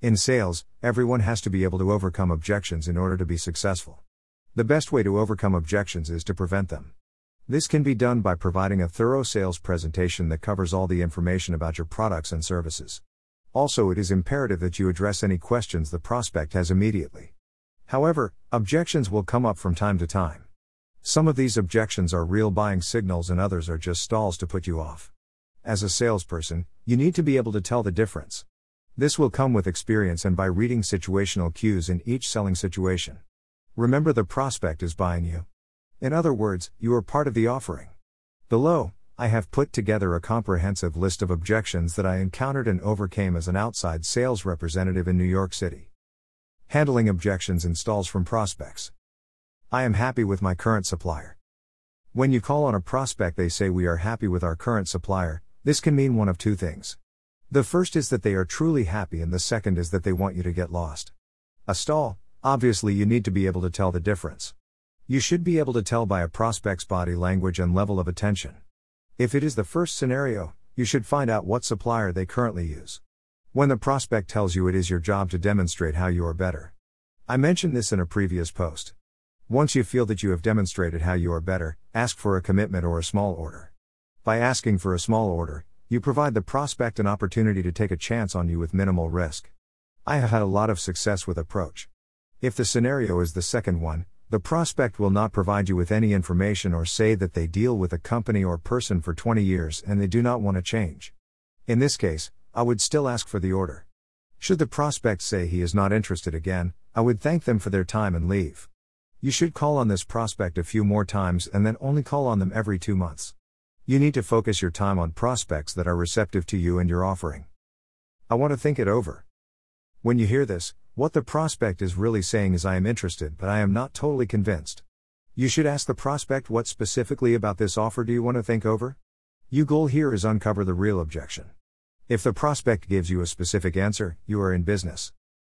In sales, everyone has to be able to overcome objections in order to be successful. The best way to overcome objections is to prevent them. This can be done by providing a thorough sales presentation that covers all the information about your products and services. Also, it is imperative that you address any questions the prospect has immediately. However, objections will come up from time to time. Some of these objections are real buying signals and others are just stalls to put you off. As a salesperson, you need to be able to tell the difference. This will come with experience and by reading situational cues in each selling situation. Remember, the prospect is buying you. In other words, you are part of the offering. Below, I have put together a comprehensive list of objections that I encountered and overcame as an outside sales representative in New York City. Handling objections and stalls from prospects. I am happy with my current supplier. When you call on a prospect, they say we are happy with our current supplier. This can mean one of two things. The first is that they are truly happy, and the second is that they want you to get lost. A stall, obviously, you need to be able to tell the difference. You should be able to tell by a prospect's body language and level of attention. If it is the first scenario, you should find out what supplier they currently use. When the prospect tells you it is your job to demonstrate how you are better. I mentioned this in a previous post. Once you feel that you have demonstrated how you are better, ask for a commitment or a small order. By asking for a small order, you provide the prospect an opportunity to take a chance on you with minimal risk. I have had a lot of success with approach. If the scenario is the second one, the prospect will not provide you with any information or say that they deal with a company or person for 20 years and they do not want to change. In this case, I would still ask for the order. Should the prospect say he is not interested again, I would thank them for their time and leave. You should call on this prospect a few more times and then only call on them every two months. You need to focus your time on prospects that are receptive to you and your offering. I want to think it over. When you hear this, what the prospect is really saying is I am interested, but I am not totally convinced. You should ask the prospect what specifically about this offer do you want to think over? Your goal here is uncover the real objection. If the prospect gives you a specific answer, you are in business.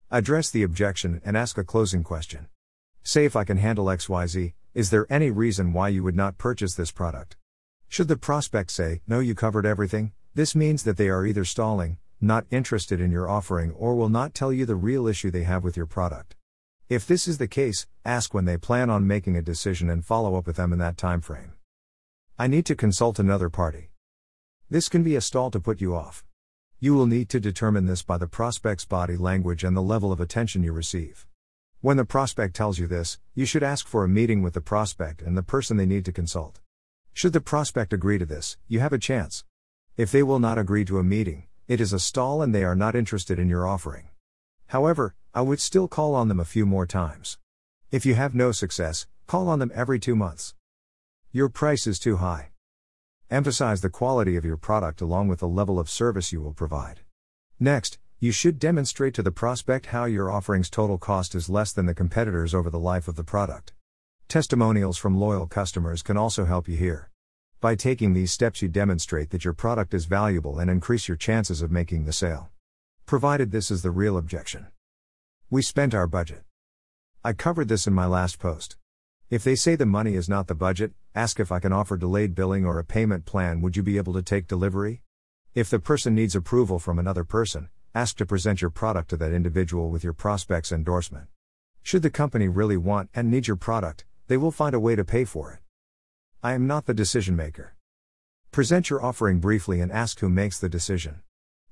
Address the objection and ask a closing question. Say if I can handle XYZ, is there any reason why you would not purchase this product? Should the prospect say, no, you covered everything, this means that they are either stalling, not interested in your offering, or will not tell you the real issue they have with your product. If this is the case, ask when they plan on making a decision and follow up with them in that time frame. I need to consult another party. This can be a stall to put you off. You will need to determine this by the prospect's body language and the level of attention you receive. When the prospect tells you this, you should ask for a meeting with the prospect and the person they need to consult. Should the prospect agree to this, you have a chance. If they will not agree to a meeting, it is a stall and they are not interested in your offering. However, I would still call on them a few more times. If you have no success, call on them every two months. Your price is too high. Emphasize the quality of your product along with the level of service you will provide. Next, you should demonstrate to the prospect how your offering's total cost is less than the competitors over the life of the product. Testimonials from loyal customers can also help you here. By taking these steps, you demonstrate that your product is valuable and increase your chances of making the sale. Provided this is the real objection. We spent our budget. I covered this in my last post. If they say the money is not the budget, ask if I can offer delayed billing or a payment plan. Would you be able to take delivery? If the person needs approval from another person, ask to present your product to that individual with your prospect's endorsement. Should the company really want and need your product, they will find a way to pay for it. I am not the decision maker. Present your offering briefly and ask who makes the decision.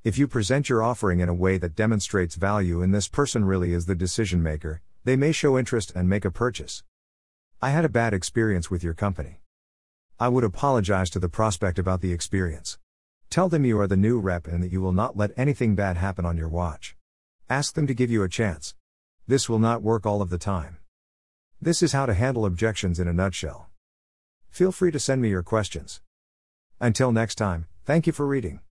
If you present your offering in a way that demonstrates value and this person really is the decision maker, they may show interest and make a purchase. I had a bad experience with your company. I would apologize to the prospect about the experience. Tell them you are the new rep and that you will not let anything bad happen on your watch. Ask them to give you a chance. This will not work all of the time. This is how to handle objections in a nutshell. Feel free to send me your questions. Until next time, thank you for reading.